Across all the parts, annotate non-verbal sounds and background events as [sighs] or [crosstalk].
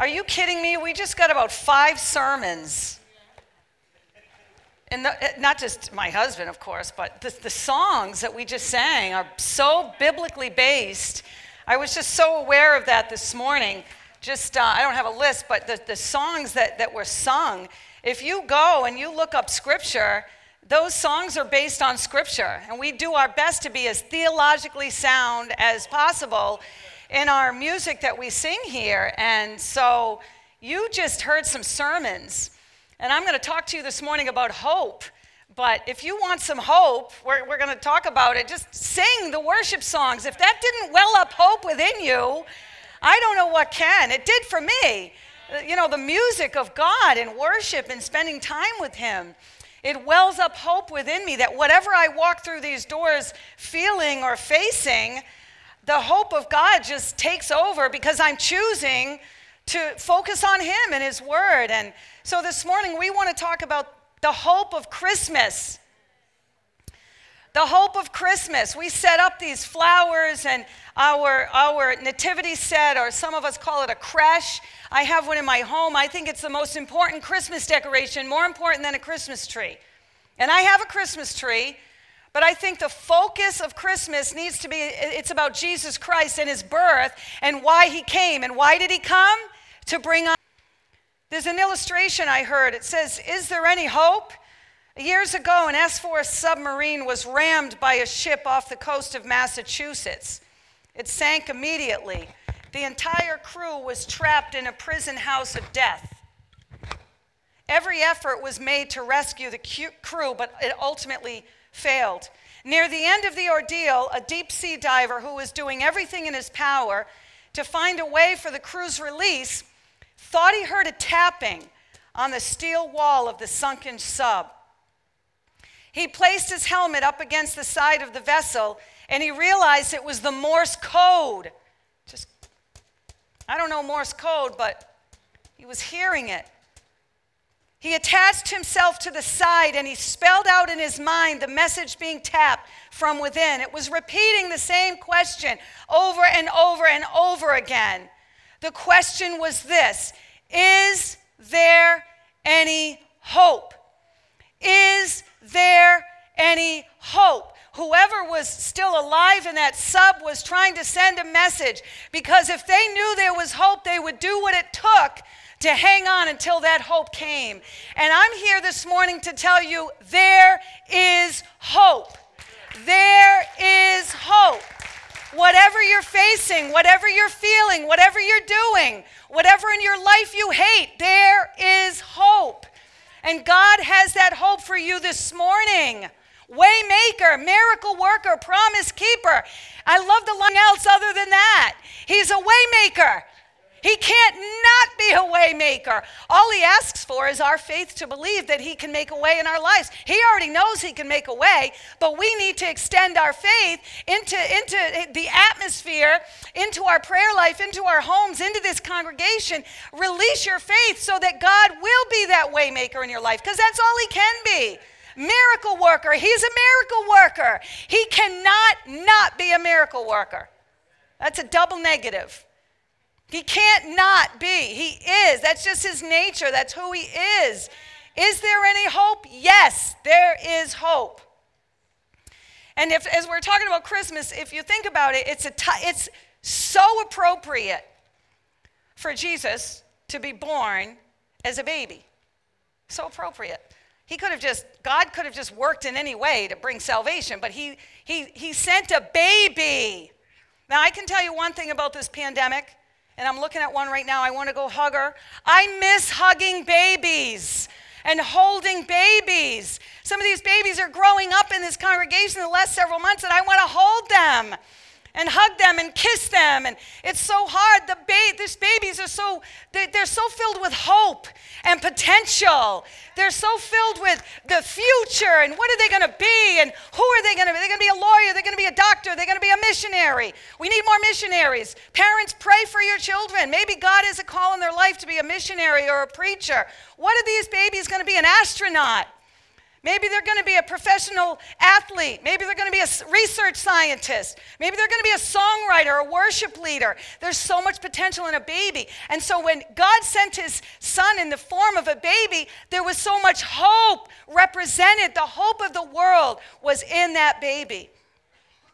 Are you kidding me? We just got about five sermons. And the, eh, not just my husband, of course, but the, the songs that we just sang are so biblically based. I was just so aware of that this morning. Just, uh, I don't have a list, but the, the songs that, that were sung, if you go and you look up scripture, those songs are based on scripture. And we do our best to be as theologically sound as possible in our music that we sing here. And so you just heard some sermons. And I'm going to talk to you this morning about hope. But if you want some hope, we're, we're going to talk about it. Just sing the worship songs. If that didn't well up hope within you, I don't know what can. It did for me. You know, the music of God and worship and spending time with Him. It wells up hope within me that whatever I walk through these doors feeling or facing, the hope of God just takes over because I'm choosing to focus on Him and His Word. And so this morning we want to talk about the hope of Christmas. The hope of Christmas. We set up these flowers and our, our nativity set, or some of us call it a creche. I have one in my home. I think it's the most important Christmas decoration, more important than a Christmas tree. And I have a Christmas tree, but I think the focus of Christmas needs to be it's about Jesus Christ and his birth and why he came. And why did he come? To bring us. There's an illustration I heard. It says, Is there any hope? Years ago, an S 4 submarine was rammed by a ship off the coast of Massachusetts. It sank immediately. The entire crew was trapped in a prison house of death. Every effort was made to rescue the crew, but it ultimately failed. Near the end of the ordeal, a deep sea diver who was doing everything in his power to find a way for the crew's release thought he heard a tapping on the steel wall of the sunken sub. He placed his helmet up against the side of the vessel and he realized it was the Morse code. Just, I don't know Morse code, but he was hearing it. He attached himself to the side and he spelled out in his mind the message being tapped from within. It was repeating the same question over and over and over again. The question was this Is there any hope? Is there any hope? Whoever was still alive in that sub was trying to send a message because if they knew there was hope, they would do what it took to hang on until that hope came. And I'm here this morning to tell you there is hope. There is hope. Whatever you're facing, whatever you're feeling, whatever you're doing, whatever in your life you hate, there is hope. And God has that hope for you this morning. Waymaker, miracle worker, promise keeper. I love the line else other than that. He's a waymaker. He can't not be a waymaker. All he asks for is our faith to believe that he can make a way in our lives. He already knows he can make a way, but we need to extend our faith into, into the atmosphere, into our prayer life, into our homes, into this congregation. Release your faith so that God will be that waymaker in your life, because that's all he can be. Miracle worker. He's a miracle worker. He cannot not be a miracle worker. That's a double negative. He can't not be. He is. That's just his nature. That's who he is. Is there any hope? Yes, there is hope. And if, as we're talking about Christmas, if you think about it, it's, a t- it's so appropriate for Jesus to be born as a baby. So appropriate. He could have just, God could have just worked in any way to bring salvation, but he, he, he sent a baby. Now, I can tell you one thing about this pandemic and I'm looking at one right now. I want to go hug her. I miss hugging babies and holding babies. Some of these babies are growing up in this congregation in the last several months, and I want to hold them and hug them and kiss them. And it's so hard. The ba- these babies are so, they, they're so filled with hope and potential. They're so filled with the future and what are they going to be and who are they going to be? They're going to be a lawyer. They're going to be a doctor. They're going to be a missionary. We need more missionaries. Parents, pray for your children. Maybe God has a call in their life to be a missionary or a preacher. What are these babies going to be? An astronaut. Maybe they're going to be a professional athlete. Maybe they're going to be a research scientist. Maybe they're going to be a songwriter, a worship leader. There's so much potential in a baby. And so when God sent his son in the form of a baby, there was so much hope represented. The hope of the world was in that baby.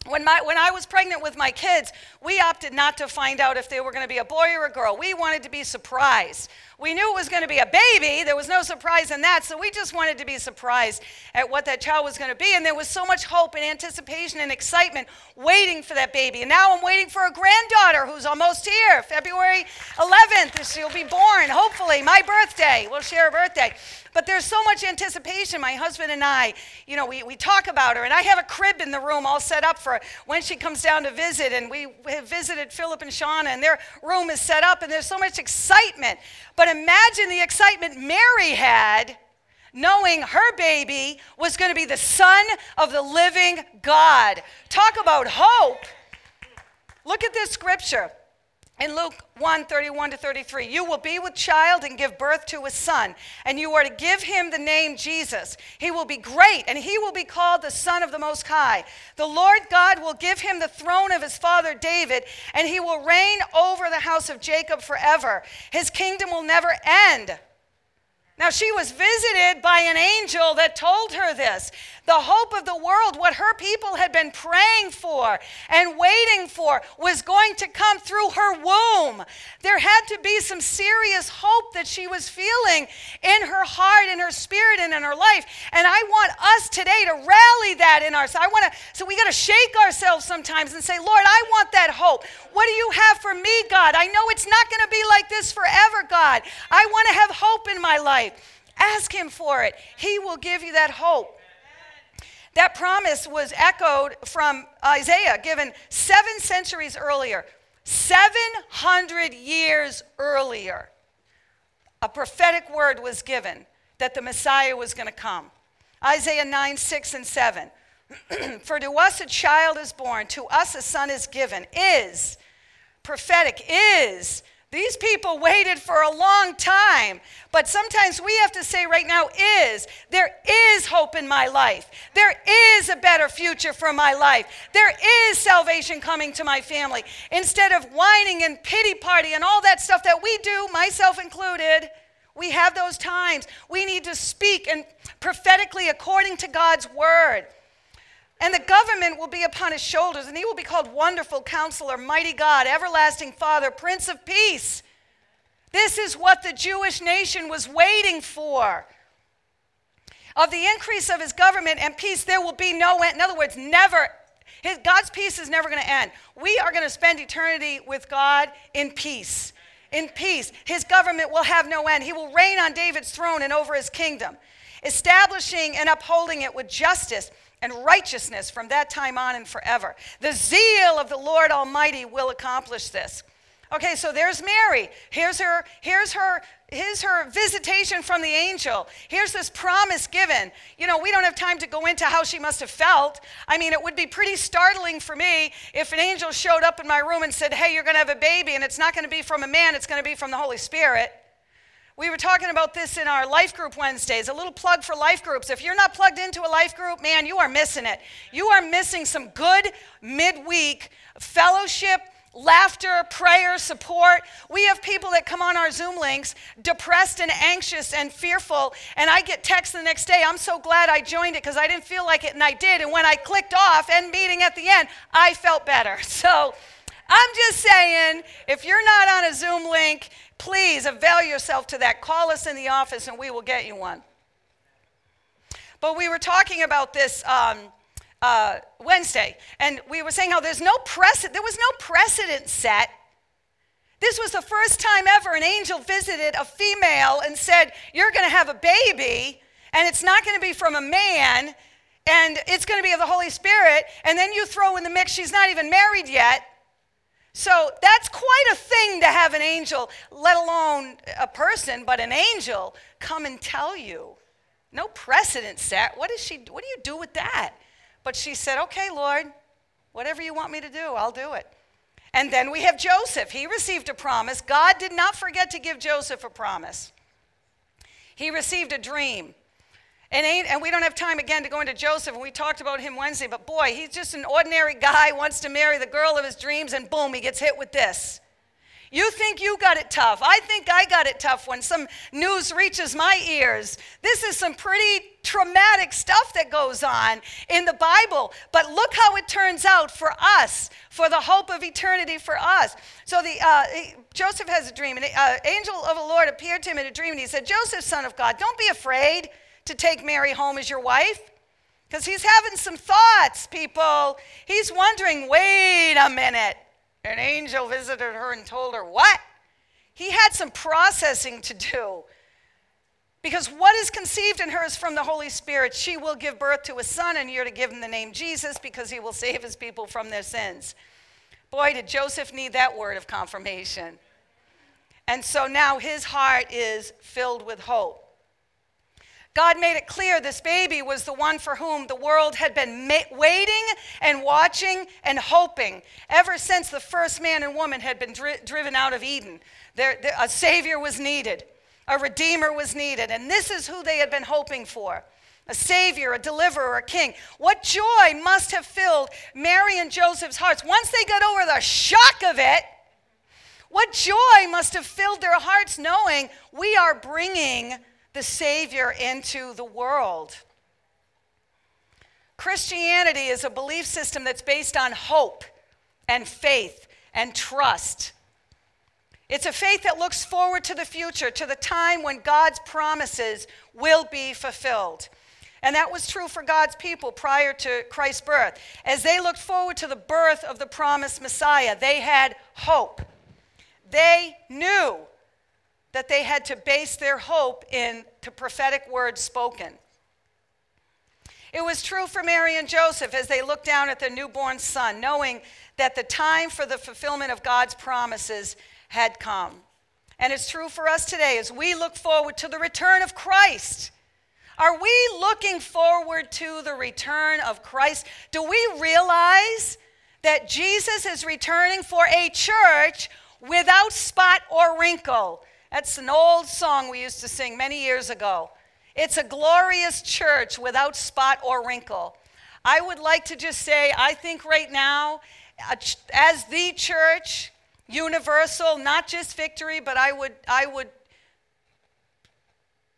When, my, when I was pregnant with my kids, we opted not to find out if they were going to be a boy or a girl. We wanted to be surprised. We knew it was going to be a baby. There was no surprise in that. So we just wanted to be surprised at what that child was going to be. And there was so much hope and anticipation and excitement waiting for that baby. And now I'm waiting for a granddaughter who's almost here. February 11th, she'll be born, hopefully, my birthday. We'll share a birthday. But there's so much anticipation. My husband and I, you know, we, we talk about her. And I have a crib in the room all set up for when she comes down to visit. And we have visited Philip and Shauna, and their room is set up. And there's so much excitement. But imagine the excitement Mary had knowing her baby was going to be the son of the living God. Talk about hope. Look at this scripture in Luke 1 31 to 33. You will be with child and give birth to a son, and you are to give him the name Jesus. He will be great, and he will be called the Son of the Most High. The Lord God will give him the throne of his father David, and he will reign over the house of Jacob forever. His kingdom will never end. Now, she was visited by an angel that told her this. The hope of the world, what her people had been praying for and waiting for, was going to come through her womb. There had to be some serious hope that she was feeling in her heart, in her spirit, and in her life. And I want us today to rally that in us. I want to, so we got to shake ourselves sometimes and say, Lord, I want that hope. What do you have for me, God? I know it's not going to be like this forever, God. I want to have hope in my life. Ask Him for it. He will give you that hope. That promise was echoed from Isaiah, given seven centuries earlier. 700 years earlier, a prophetic word was given that the Messiah was going to come. Isaiah 9, 6, and 7. [clears throat] For to us a child is born, to us a son is given, is prophetic, is these people waited for a long time, but sometimes we have to say right now is there is hope in my life. There is a better future for my life. There is salvation coming to my family. Instead of whining and pity party and all that stuff that we do, myself included, we have those times. We need to speak and prophetically according to God's word. And the government will be upon his shoulders, and he will be called Wonderful Counselor, Mighty God, Everlasting Father, Prince of Peace. This is what the Jewish nation was waiting for. Of the increase of his government and peace, there will be no end. In other words, never. His, God's peace is never going to end. We are going to spend eternity with God in peace. In peace. His government will have no end. He will reign on David's throne and over his kingdom, establishing and upholding it with justice and righteousness from that time on and forever. The zeal of the Lord Almighty will accomplish this. Okay, so there's Mary. Here's her, here's her, here's her visitation from the angel. Here's this promise given. You know, we don't have time to go into how she must have felt. I mean, it would be pretty startling for me if an angel showed up in my room and said, Hey, you're going to have a baby, and it's not going to be from a man, it's going to be from the Holy Spirit. We were talking about this in our life group Wednesdays. A little plug for life groups. If you're not plugged into a life group, man, you are missing it. You are missing some good midweek fellowship, laughter, prayer, support. We have people that come on our Zoom links depressed and anxious and fearful, and I get texts the next day. I'm so glad I joined it because I didn't feel like it, and I did. And when I clicked off end meeting at the end, I felt better. [laughs] So I'm just saying, if you're not on a Zoom link, Please avail yourself to that. Call us in the office and we will get you one. But we were talking about this um, uh, Wednesday, and we were saying how there's no precedent, there was no precedent set. This was the first time ever an angel visited a female and said, You're going to have a baby, and it's not going to be from a man, and it's going to be of the Holy Spirit. And then you throw in the mix, she's not even married yet. So that's quite a thing to have an angel, let alone a person, but an angel come and tell you. No precedent set. What is she what do you do with that? But she said, "Okay, Lord, whatever you want me to do, I'll do it." And then we have Joseph. He received a promise. God did not forget to give Joseph a promise. He received a dream. And, and we don't have time again to go into Joseph, and we talked about him Wednesday, but boy, he's just an ordinary guy, wants to marry the girl of his dreams, and boom, he gets hit with this. You think you got it tough. I think I got it tough when some news reaches my ears. This is some pretty traumatic stuff that goes on in the Bible. But look how it turns out for us, for the hope of eternity for us. So the uh, Joseph has a dream, and an uh, angel of the Lord appeared to him in a dream, and he said, Joseph, son of God, don't be afraid to take Mary home as your wife. Because he's having some thoughts, people. He's wondering, wait a minute. An angel visited her and told her, What? He had some processing to do. Because what is conceived in her is from the Holy Spirit. She will give birth to a son, and you're to give him the name Jesus because he will save his people from their sins. Boy, did Joseph need that word of confirmation. And so now his heart is filled with hope. God made it clear this baby was the one for whom the world had been ma- waiting and watching and hoping ever since the first man and woman had been dri- driven out of Eden. There, there, a Savior was needed, a Redeemer was needed, and this is who they had been hoping for a Savior, a Deliverer, a King. What joy must have filled Mary and Joseph's hearts once they got over the shock of it. What joy must have filled their hearts knowing we are bringing the Savior into the world. Christianity is a belief system that's based on hope and faith and trust. It's a faith that looks forward to the future, to the time when God's promises will be fulfilled. And that was true for God's people prior to Christ's birth. As they looked forward to the birth of the promised Messiah, they had hope. They knew that they had to base their hope in the prophetic words spoken. It was true for Mary and Joseph as they looked down at their newborn son, knowing that the time for the fulfillment of God's promises had come. And it's true for us today as we look forward to the return of Christ. Are we looking forward to the return of Christ? Do we realize that Jesus is returning for a church without spot or wrinkle? That's an old song we used to sing many years ago. It's a glorious church without spot or wrinkle. I would like to just say, I think right now, as the church, universal, not just victory, but I would, I would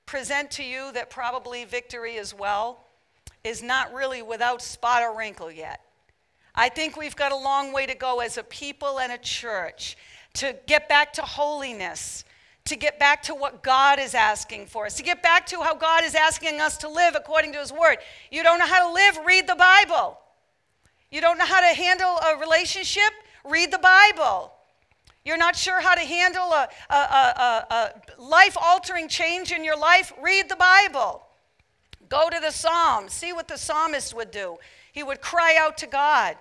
present to you that probably victory as well is not really without spot or wrinkle yet. I think we've got a long way to go as a people and a church to get back to holiness, to get back to what God is asking for us, to get back to how God is asking us to live according to His Word. You don't know how to live? Read the Bible. You don't know how to handle a relationship? Read the Bible. You're not sure how to handle a, a, a, a life altering change in your life? Read the Bible. Go to the Psalms. See what the psalmist would do. He would cry out to God.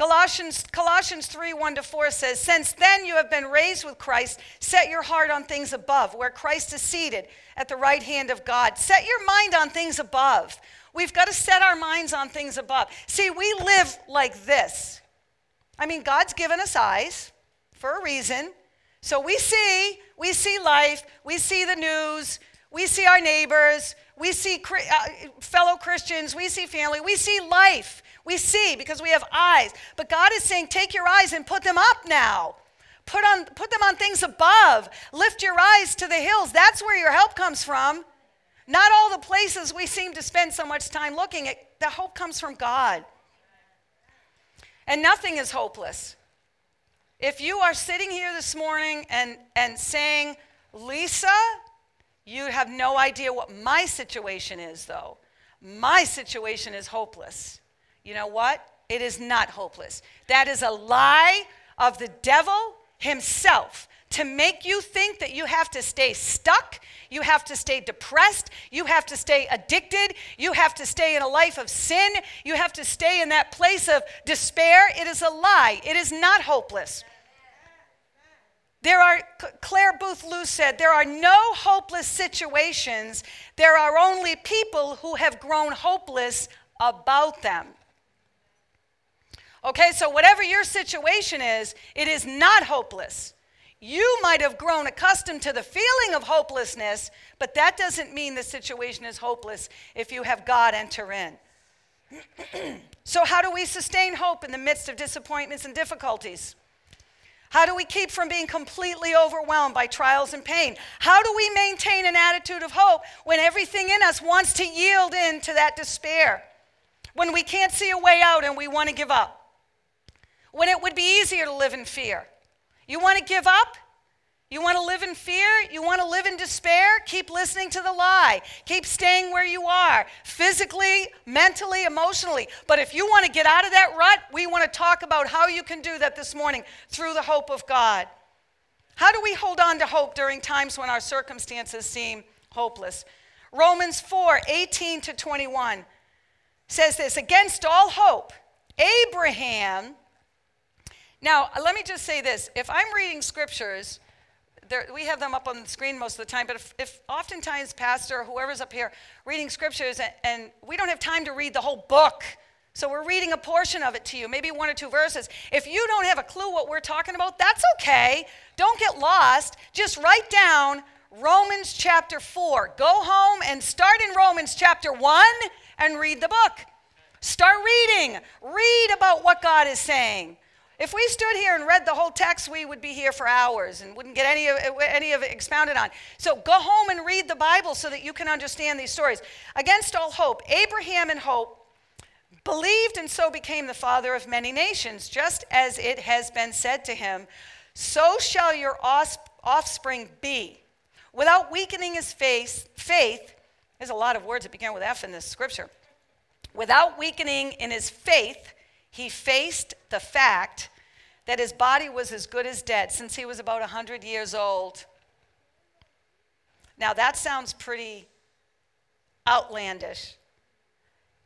Colossians, Colossians 3 1 to 4 says, Since then you have been raised with Christ, set your heart on things above, where Christ is seated at the right hand of God. Set your mind on things above. We've got to set our minds on things above. See, we live like this. I mean, God's given us eyes for a reason. So we see, we see life, we see the news, we see our neighbors, we see uh, fellow Christians, we see family, we see life. We see because we have eyes. But God is saying, take your eyes and put them up now. Put, on, put them on things above. Lift your eyes to the hills. That's where your help comes from. Not all the places we seem to spend so much time looking at. The hope comes from God. And nothing is hopeless. If you are sitting here this morning and, and saying, Lisa, you have no idea what my situation is, though. My situation is hopeless. You know what? It is not hopeless. That is a lie of the devil himself to make you think that you have to stay stuck, you have to stay depressed, you have to stay addicted, you have to stay in a life of sin, you have to stay in that place of despair. It is a lie. It is not hopeless. There are, Clare Boothe Luce said, there are no hopeless situations. There are only people who have grown hopeless about them. Okay, so whatever your situation is, it is not hopeless. You might have grown accustomed to the feeling of hopelessness, but that doesn't mean the situation is hopeless if you have God enter in. [clears throat] so, how do we sustain hope in the midst of disappointments and difficulties? How do we keep from being completely overwhelmed by trials and pain? How do we maintain an attitude of hope when everything in us wants to yield in to that despair? When we can't see a way out and we want to give up? When it would be easier to live in fear? You want to give up? You want to live in fear? You want to live in despair? Keep listening to the lie. Keep staying where you are, physically, mentally, emotionally. But if you want to get out of that rut, we want to talk about how you can do that this morning through the hope of God. How do we hold on to hope during times when our circumstances seem hopeless? Romans 4 18 to 21 says this Against all hope, Abraham. Now, let me just say this. If I'm reading scriptures, we have them up on the screen most of the time, but if, if oftentimes pastor or whoever's up here reading scriptures and, and we don't have time to read the whole book, so we're reading a portion of it to you, maybe one or two verses. If you don't have a clue what we're talking about, that's okay. Don't get lost. Just write down Romans chapter 4. Go home and start in Romans chapter 1 and read the book. Start reading. Read about what God is saying. If we stood here and read the whole text, we would be here for hours and wouldn't get any of, any of it expounded on. So go home and read the Bible so that you can understand these stories. Against all hope, Abraham and hope believed and so became the father of many nations, just as it has been said to him, So shall your offspring be. Without weakening his faith, faith, there's a lot of words that begin with F in this scripture. Without weakening in his faith, he faced the fact that his body was as good as dead since he was about 100 years old. Now, that sounds pretty outlandish.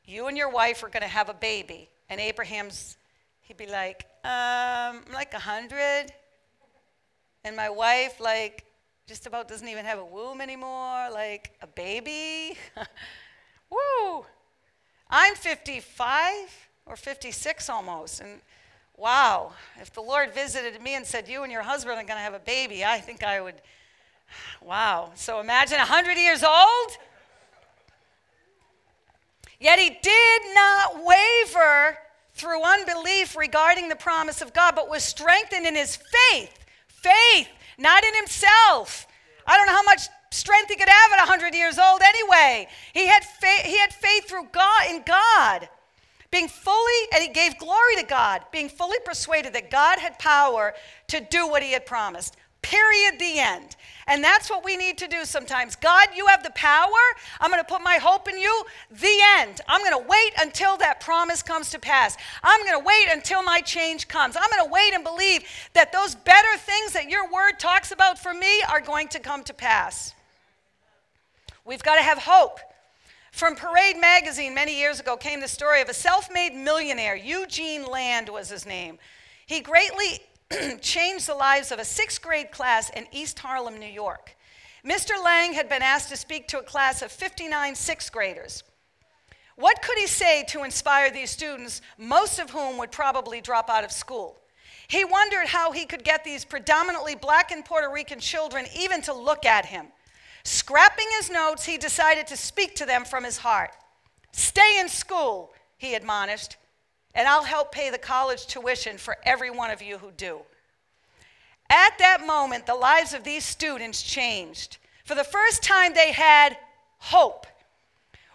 You and your wife are going to have a baby, and Abraham's, he'd be like, um, I'm like 100. And my wife, like, just about doesn't even have a womb anymore, like a baby. [laughs] Woo! I'm 55 or 56 almost. And wow, if the Lord visited me and said, You and your husband are going to have a baby, I think I would, [sighs] wow. So imagine 100 years old. Yet he did not waver through unbelief regarding the promise of God, but was strengthened in his faith. Faith, not in himself. I don't know how much strength he could have at 100 years old anyway. He had, faith, he had faith through God in God being fully, and he gave glory to God, being fully persuaded that God had power to do what he had promised. Period, the end. And that's what we need to do sometimes. God, you have the power. I'm going to put my hope in you. The end. I'm going to wait until that promise comes to pass. I'm going to wait until my change comes. I'm going to wait and believe that those better things that your word talks about for me are going to come to pass. We've got to have hope. From Parade magazine many years ago came the story of a self made millionaire. Eugene Lang was his name. He greatly [clears throat] changed the lives of a sixth grade class in East Harlem, New York. Mr. Lang had been asked to speak to a class of 59 sixth graders. What could he say to inspire these students, most of whom would probably drop out of school? He wondered how he could get these predominantly black and Puerto Rican children even to look at him. Scrapping his notes, he decided to speak to them from his heart. Stay in school, he admonished, and I'll help pay the college tuition for every one of you who do. At that moment, the lives of these students changed. For the first time, they had hope.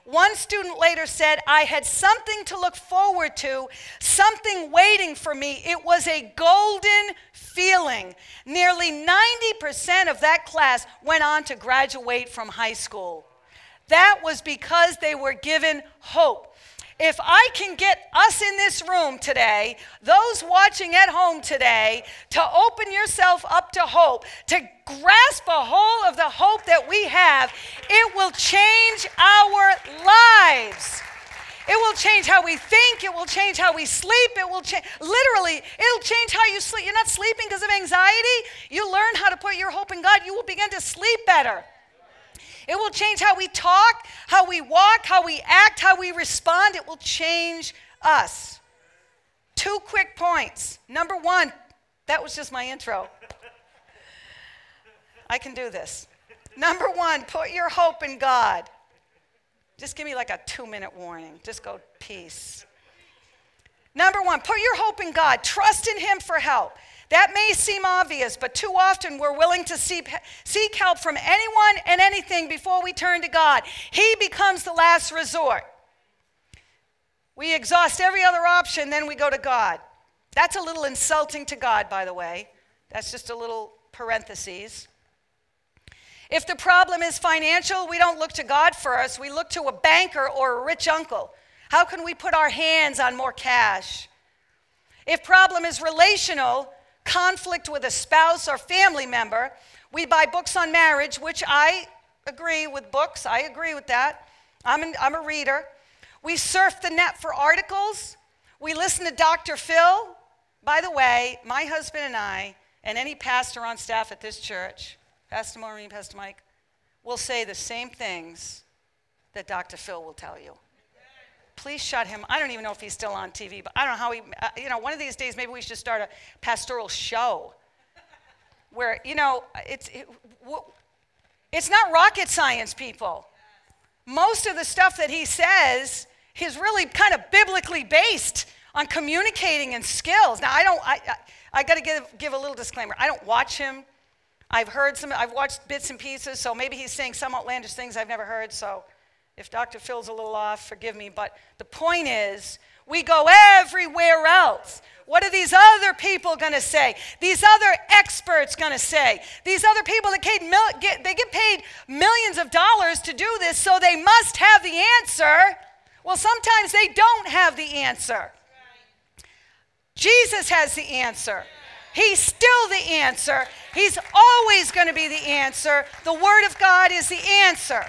One student later said, I had something to look forward to, something waiting for me. It was a golden feeling. Nearly 90% of that class went on to graduate from high school. That was because they were given hope. If I can get us in this room today, those watching at home today, to open yourself up to hope, to grasp a hold of the hope that we have, it will change our lives. It will change how we think. It will change how we sleep. It will change, literally, it'll change how you sleep. You're not sleeping because of anxiety. You learn how to put your hope in God, you will begin to sleep better. It will change how we talk, how we walk, how we act, how we respond. It will change us. Two quick points. Number one, that was just my intro. I can do this. Number one, put your hope in God. Just give me like a two minute warning. Just go, peace. Number one, put your hope in God. Trust in Him for help. That may seem obvious, but too often we're willing to seek, help from anyone and anything before we turn to God. He becomes the last resort. We exhaust every other option, then we go to God. That's a little insulting to God, by the way. That's just a little parenthesis. If the problem is financial, we don't look to God first. We look to a banker or a rich uncle. How can we put our hands on more cash? If problem is relational, conflict with a spouse or family member, we buy books on marriage, which I agree with books. I agree with that. I'm, an, I'm a reader. We surf the net for articles. We listen to Dr. Phil. By the way, my husband and I, and any pastor on staff at this church, Pastor Maureen, Pastor Mike, will say the same things that Dr. Phil will tell you. Please shut him. I don't even know if he's still on TV, but I don't know how he, uh, you know, one of these days maybe we should start a pastoral show where, you know, it's, it, it's not rocket science, people. Most of the stuff that he says is really kind of biblically based on communicating and skills. Now, I don't, I, I, I got to give, give a little disclaimer. I don't watch him. I've heard some, I've watched bits and pieces, so maybe he's saying some outlandish things I've never heard, so if Dr. Phil's a little off, forgive me. But the point is, we go everywhere else. What are these other people going to say? These other experts going to say? These other people that get, get, they get paid millions of dollars to do this, so they must have the answer. Well, sometimes they don't have the answer. Jesus has the answer. He's still the answer. He's always going to be the answer. The Word of God is the answer.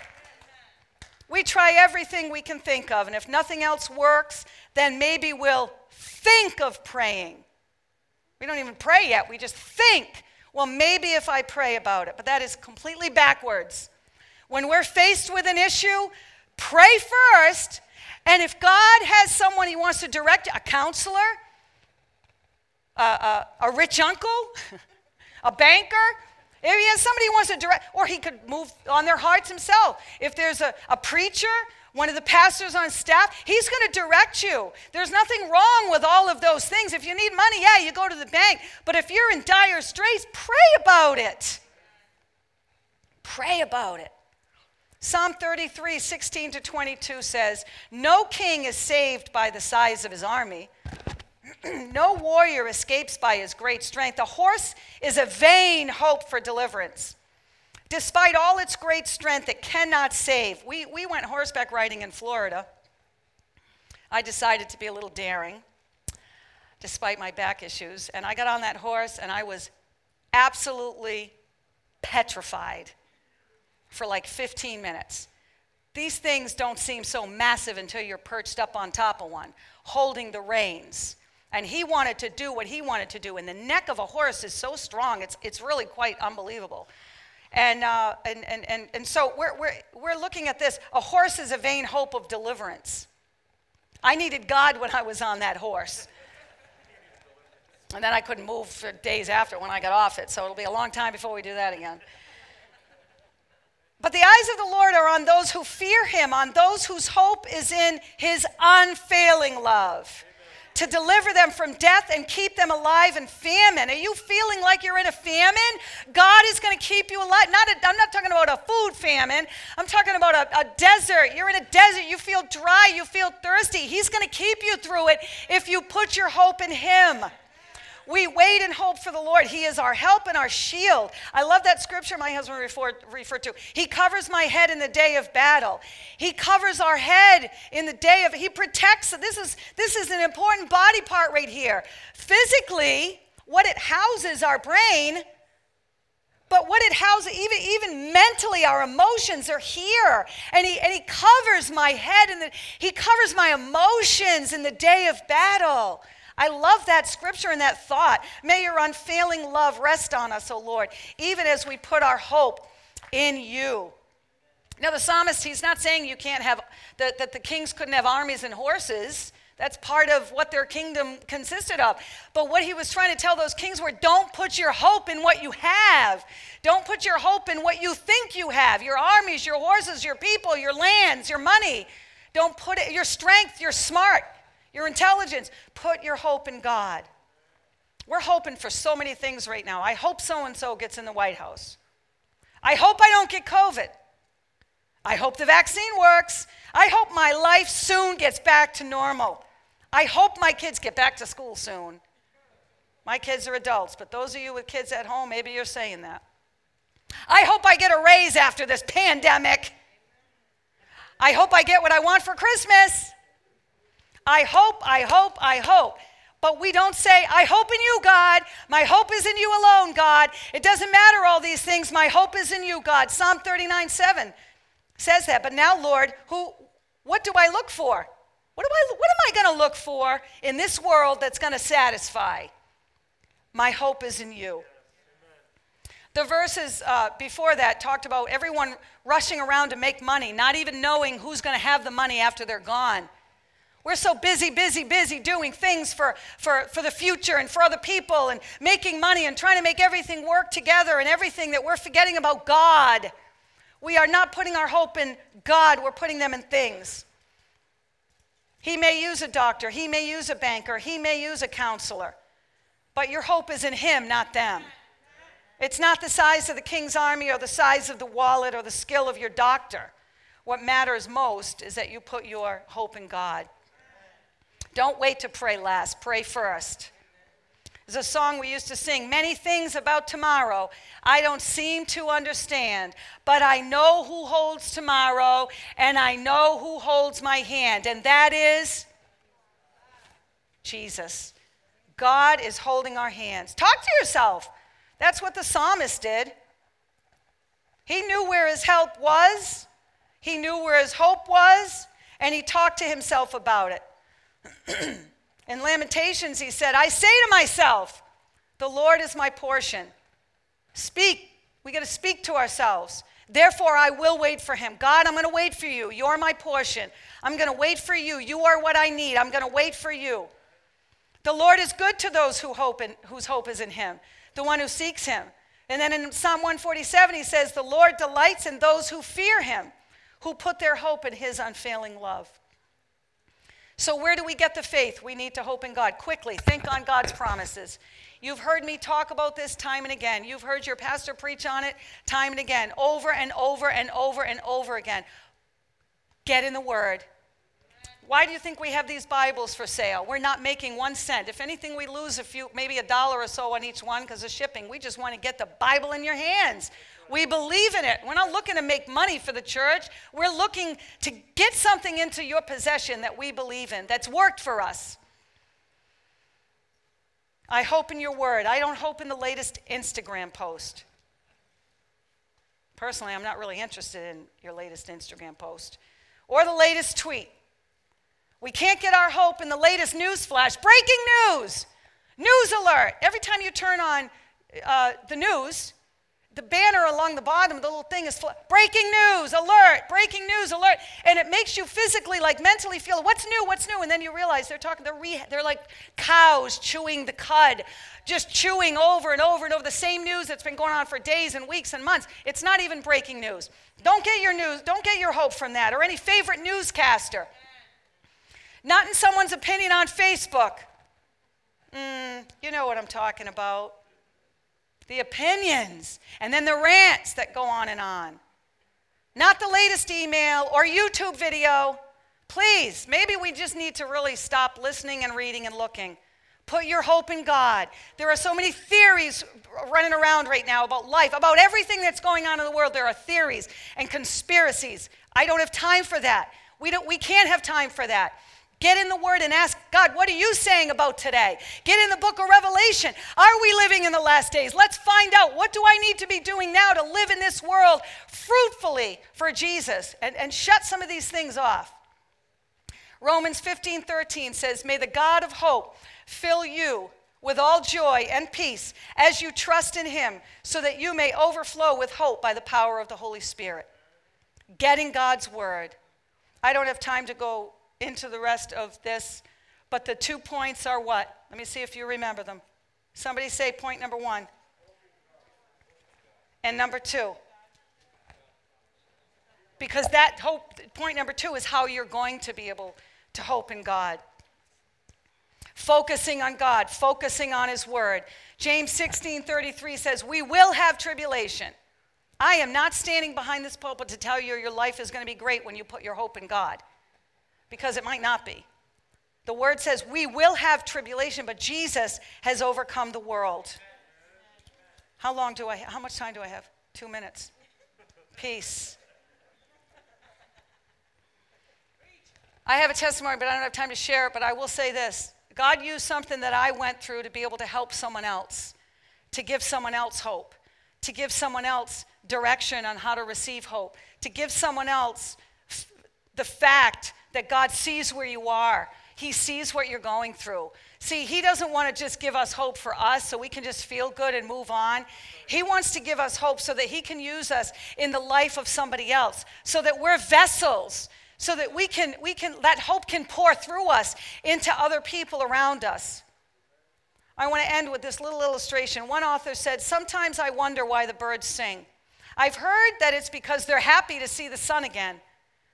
We try everything we can think of, and if nothing else works, then maybe we'll think of praying. We don't even pray yet, we just think, well, maybe if I pray about it. But that is completely backwards. When we're faced with an issue, pray first, and if God has someone He wants to direct, a counselor, a, a, a rich uncle, [laughs] a banker, if he has somebody who wants to direct, or he could move on their hearts himself. If there's a, a preacher, one of the pastors on staff, he's going to direct you. There's nothing wrong with all of those things. If you need money, yeah, you go to the bank. But if you're in dire straits, pray about it. Pray about it. Psalm 33, 16 to 22 says, No king is saved by the size of his army [clears throat] no warrior escapes by his great strength. A horse is a vain hope for deliverance. Despite all its great strength, it cannot save. We, we went horseback riding in Florida. I decided to be a little daring, despite my back issues. And I got on that horse, and I was absolutely petrified for like 15 minutes. These things don't seem so massive until you're perched up on top of one, holding the reins. And he wanted to do what he wanted to do. And the neck of a horse is so strong, it's, it's really quite unbelievable. And, uh, and, and, and, and so we're, we're, we're looking at this. A horse is a vain hope of deliverance. I needed God when I was on that horse. And then I couldn't move for days after when I got off it. So it'll be a long time before we do that again. But the eyes of the Lord are on those who fear him, on those whose hope is in his unfailing love to deliver them from death and keep them alive in famine. Are you feeling like you're in a famine? God is going to keep you alive. Not a, I'm not talking about a food famine. I'm talking about a, a desert. You're in a desert. You feel dry. You feel thirsty. He's going to keep you through it if you put your hope in Him. We wait and hope for the Lord. He is our help and our shield. I love that scripture my husband referred, referred to. He covers my head in the day of battle. He covers our head in the day of, he protects. This is, this is an important body part right here. Physically, what it houses our brain, but what it houses, even, even mentally, our emotions are here. And he, and he covers my head and he covers my emotions in the day of battle. I love that scripture and that thought. May your unfailing love rest on us, O Lord, even as we put our hope in you. Now, the psalmist, he's not saying you can't have, that, that the kings couldn't have armies and horses. That's part of what their kingdom consisted of. But what he was trying to tell those kings were don't put your hope in what you have. Don't put your hope in what you think you have your armies, your horses, your people, your lands, your money. Don't put it, your strength, your smart, your intelligence. Put your hope in God. We're hoping for so many things right now. I hope so and so gets in the White House. I hope I don't get COVID. I hope the vaccine works. I hope my life soon gets back to normal. I hope my kids get back to school soon. My kids are adults, but those of you with kids at home, maybe you're saying that. I hope I get a raise after this pandemic. I hope I get what I want for Christmas. I hope, I hope, I hope. But we don't say, I hope in you, God. My hope is in you alone, God. It doesn't matter all these things. My hope is in you, God. Psalm 39 7 says that. But now, Lord, who, what do I look for? What, do I, what am I going to look for in this world that's going to satisfy? My hope is in you. The verses uh, before that talked about everyone rushing around to make money, not even knowing who's going to have the money after they're gone. We're so busy, busy, busy doing things for, for, for the future and for other people and making money and trying to make everything work together and everything that we're forgetting about God. We are not putting our hope in God, we're putting them in things. He may use a doctor, he may use a banker, he may use a counselor, but your hope is in him, not them. It's not the size of the king's army or the size of the wallet or the skill of your doctor. What matters most is that you put your hope in God. Don't wait to pray last, pray first. There's a song we used to sing many things about tomorrow I don't seem to understand, but I know who holds tomorrow and I know who holds my hand, and that is Jesus. God is holding our hands. Talk to yourself. That's what the psalmist did. He knew where his help was, he knew where his hope was, and he talked to himself about it. [clears throat] In Lamentations, he said, I say to myself, The Lord is my portion. Speak. We got to speak to ourselves. Therefore, I will wait for him. God, I'm going to wait for you. You're my portion. I'm going to wait for you. You are what I need. I'm going to wait for you. The Lord is good to those who hope in, whose hope is in him, the one who seeks him. And then in Psalm 147, he says, The Lord delights in those who fear him, who put their hope in his unfailing love. So, where do we get the faith? We need to hope in God. Quickly, think on God's promises. You've heard me talk about this time and again. You've heard your pastor preach on it time and again, over and over and over and over again. Get in the Word. Why do you think we have these Bibles for sale? We're not making one cent. If anything, we lose a few, maybe a dollar or so on each one because of shipping. We just want to get the Bible in your hands. We believe in it. We're not looking to make money for the church. We're looking to get something into your possession that we believe in, that's worked for us. I hope in your word. I don't hope in the latest Instagram post. Personally, I'm not really interested in your latest Instagram post or the latest tweet. We can't get our hope in the latest news flash. Breaking news! News alert! Every time you turn on uh, the news, the banner along the bottom the little thing is fl- breaking news, alert, breaking news, alert. And it makes you physically, like mentally feel, what's new, what's new? And then you realize they're talking, they're, re- they're like cows chewing the cud, just chewing over and over and over the same news that's been going on for days and weeks and months. It's not even breaking news. Don't get your news, don't get your hope from that or any favorite newscaster. Not in someone's opinion on Facebook. Mm, you know what I'm talking about the opinions, and then the rants that go on and on. Not the latest email or YouTube video. Please, maybe we just need to really stop listening and reading and looking. Put your hope in God. There are so many theories running around right now about life, about everything that's going on in the world. There are theories and conspiracies. I don't have time for that. We, don't, we can't have time for that. Get in the Word and ask God, what are you saying about today? Get in the book of Revelation. Are we living in the last days? Let's find out what do I need to be doing now to live in this world fruitfully for Jesus and, and shut some of these things off. Romans 15 13 says, May the God of hope fill you with all joy and peace as you trust in him, so that you may overflow with hope by the power of the Holy Spirit. Getting God's word. I don't have time to go into the rest of this, But the two points are what? Let me see if you remember them. Somebody say point number one. And number two. Because that hope, point number two is how you're going to be able to hope in God. Focusing on God, focusing on His Word. James 16 33 says, We will have tribulation. I am not standing behind this pulpit to tell you your life is going to be great when you put your hope in God, because it might not be. The word says we will have tribulation, but Jesus has overcome the world. How long do I how much time do I have? 2 minutes. Peace. I have a testimony, but I don't have time to share it, but I will say this. God used something that I went through to be able to help someone else, to give someone else hope, to give someone else direction on how to receive hope, to give someone else the fact that God sees where you are, he sees what you're going through. See, He doesn't want to just give us hope for us so we can just feel good and move on. He wants to give us hope so that He can use us in the life of somebody else, so that we're vessels, so that we can, we can, that hope can pour through us into other people around us. I want to end with this little illustration. One author said, Sometimes I wonder why the birds sing. I've heard that it's because they're happy to see the sun again.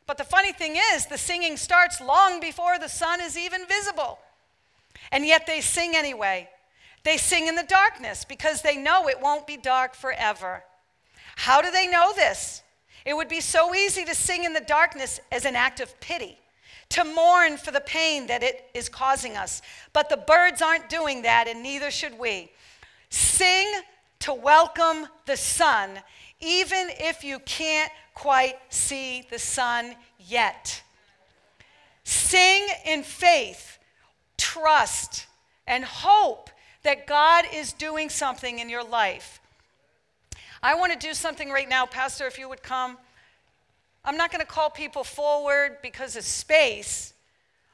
But the funny thing is, the singing starts long before the sun is even visible. And yet they sing anyway. They sing in the darkness because they know it won't be dark forever. How do they know this? It would be so easy to sing in the darkness as an act of pity, to mourn for the pain that it is causing us. But the birds aren't doing that, and neither should we. Sing to welcome the sun, even if you can't quite see the sun yet. Sing in faith, trust, and hope that God is doing something in your life. I want to do something right now, Pastor, if you would come. I'm not going to call people forward because of space,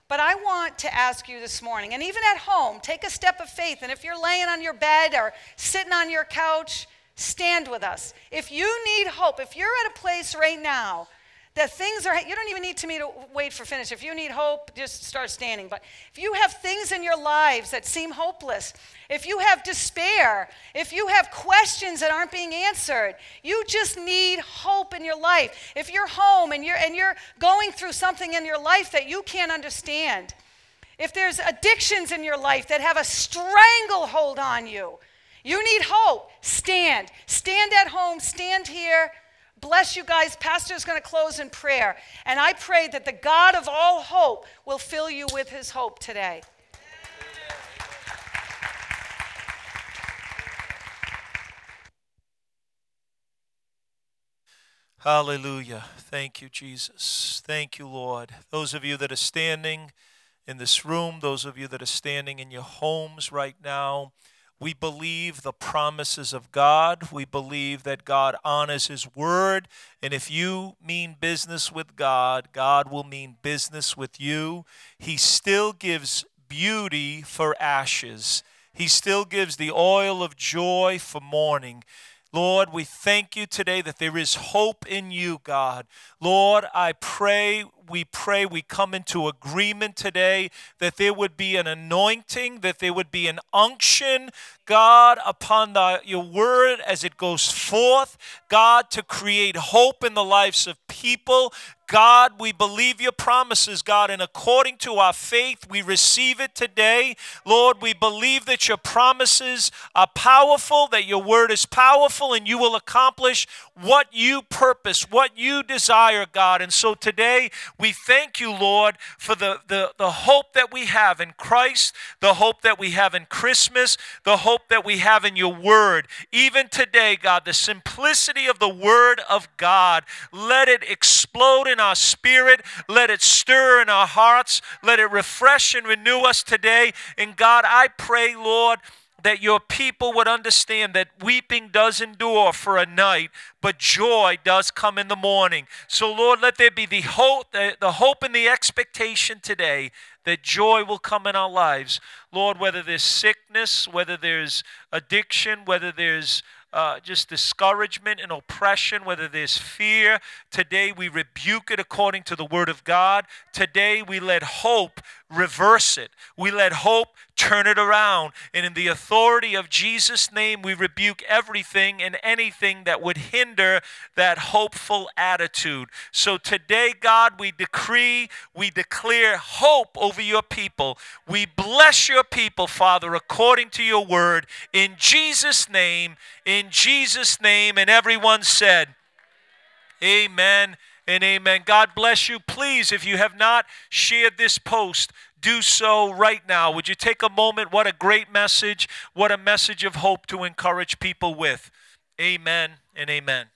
but I want to ask you this morning, and even at home, take a step of faith. And if you're laying on your bed or sitting on your couch, stand with us. If you need hope, if you're at a place right now that things are, you don't even need to me to wait for finish. If you need hope, just start standing. But if you have things in your lives that seem hopeless, if you have despair, if you have questions that aren't being answered, you just need hope in your life. If you're home and you're, and you're going through something in your life that you can't understand, if there's addictions in your life that have a stranglehold on you, you need hope. Stand. Stand at home. Stand here. Bless you guys. Pastor is going to close in prayer. And I pray that the God of all hope will fill you with his hope today. Hallelujah. Thank you, Jesus. Thank you, Lord. Those of you that are standing in this room, those of you that are standing in your homes right now, we believe the promises of God. We believe that God honors His word. And if you mean business with God, God will mean business with you. He still gives beauty for ashes, He still gives the oil of joy for mourning. Lord, we thank you today that there is hope in you, God. Lord, I pray, we pray, we come into agreement today that there would be an anointing, that there would be an unction, God, upon the, your word as it goes forth, God, to create hope in the lives of people. God, we believe your promises, God, and according to our faith, we receive it today. Lord, we believe that your promises are powerful, that your word is powerful, and you will accomplish what you purpose, what you desire, God. And so today, we thank you, Lord, for the, the, the hope that we have in Christ, the hope that we have in Christmas, the hope that we have in your word. Even today, God, the simplicity of the word of God, let it explode in our spirit. Let it stir in our hearts. Let it refresh and renew us today. And God, I pray, Lord, that your people would understand that weeping does endure for a night, but joy does come in the morning. So, Lord, let there be the hope, the hope and the expectation today that joy will come in our lives. Lord, whether there's sickness, whether there's addiction, whether there's uh, just discouragement and oppression, whether there's fear, today we rebuke it according to the Word of God. Today we let hope reverse it. We let hope turn it around. And in the authority of Jesus' name, we rebuke everything and anything that would hinder that hopeful attitude. So today, God, we decree, we declare hope over your people. We bless your people, Father, according to your word. In Jesus' name, in Jesus' name. And everyone said, Amen and amen. God bless you. Please, if you have not shared this post, do so right now. Would you take a moment? What a great message. What a message of hope to encourage people with. Amen and amen.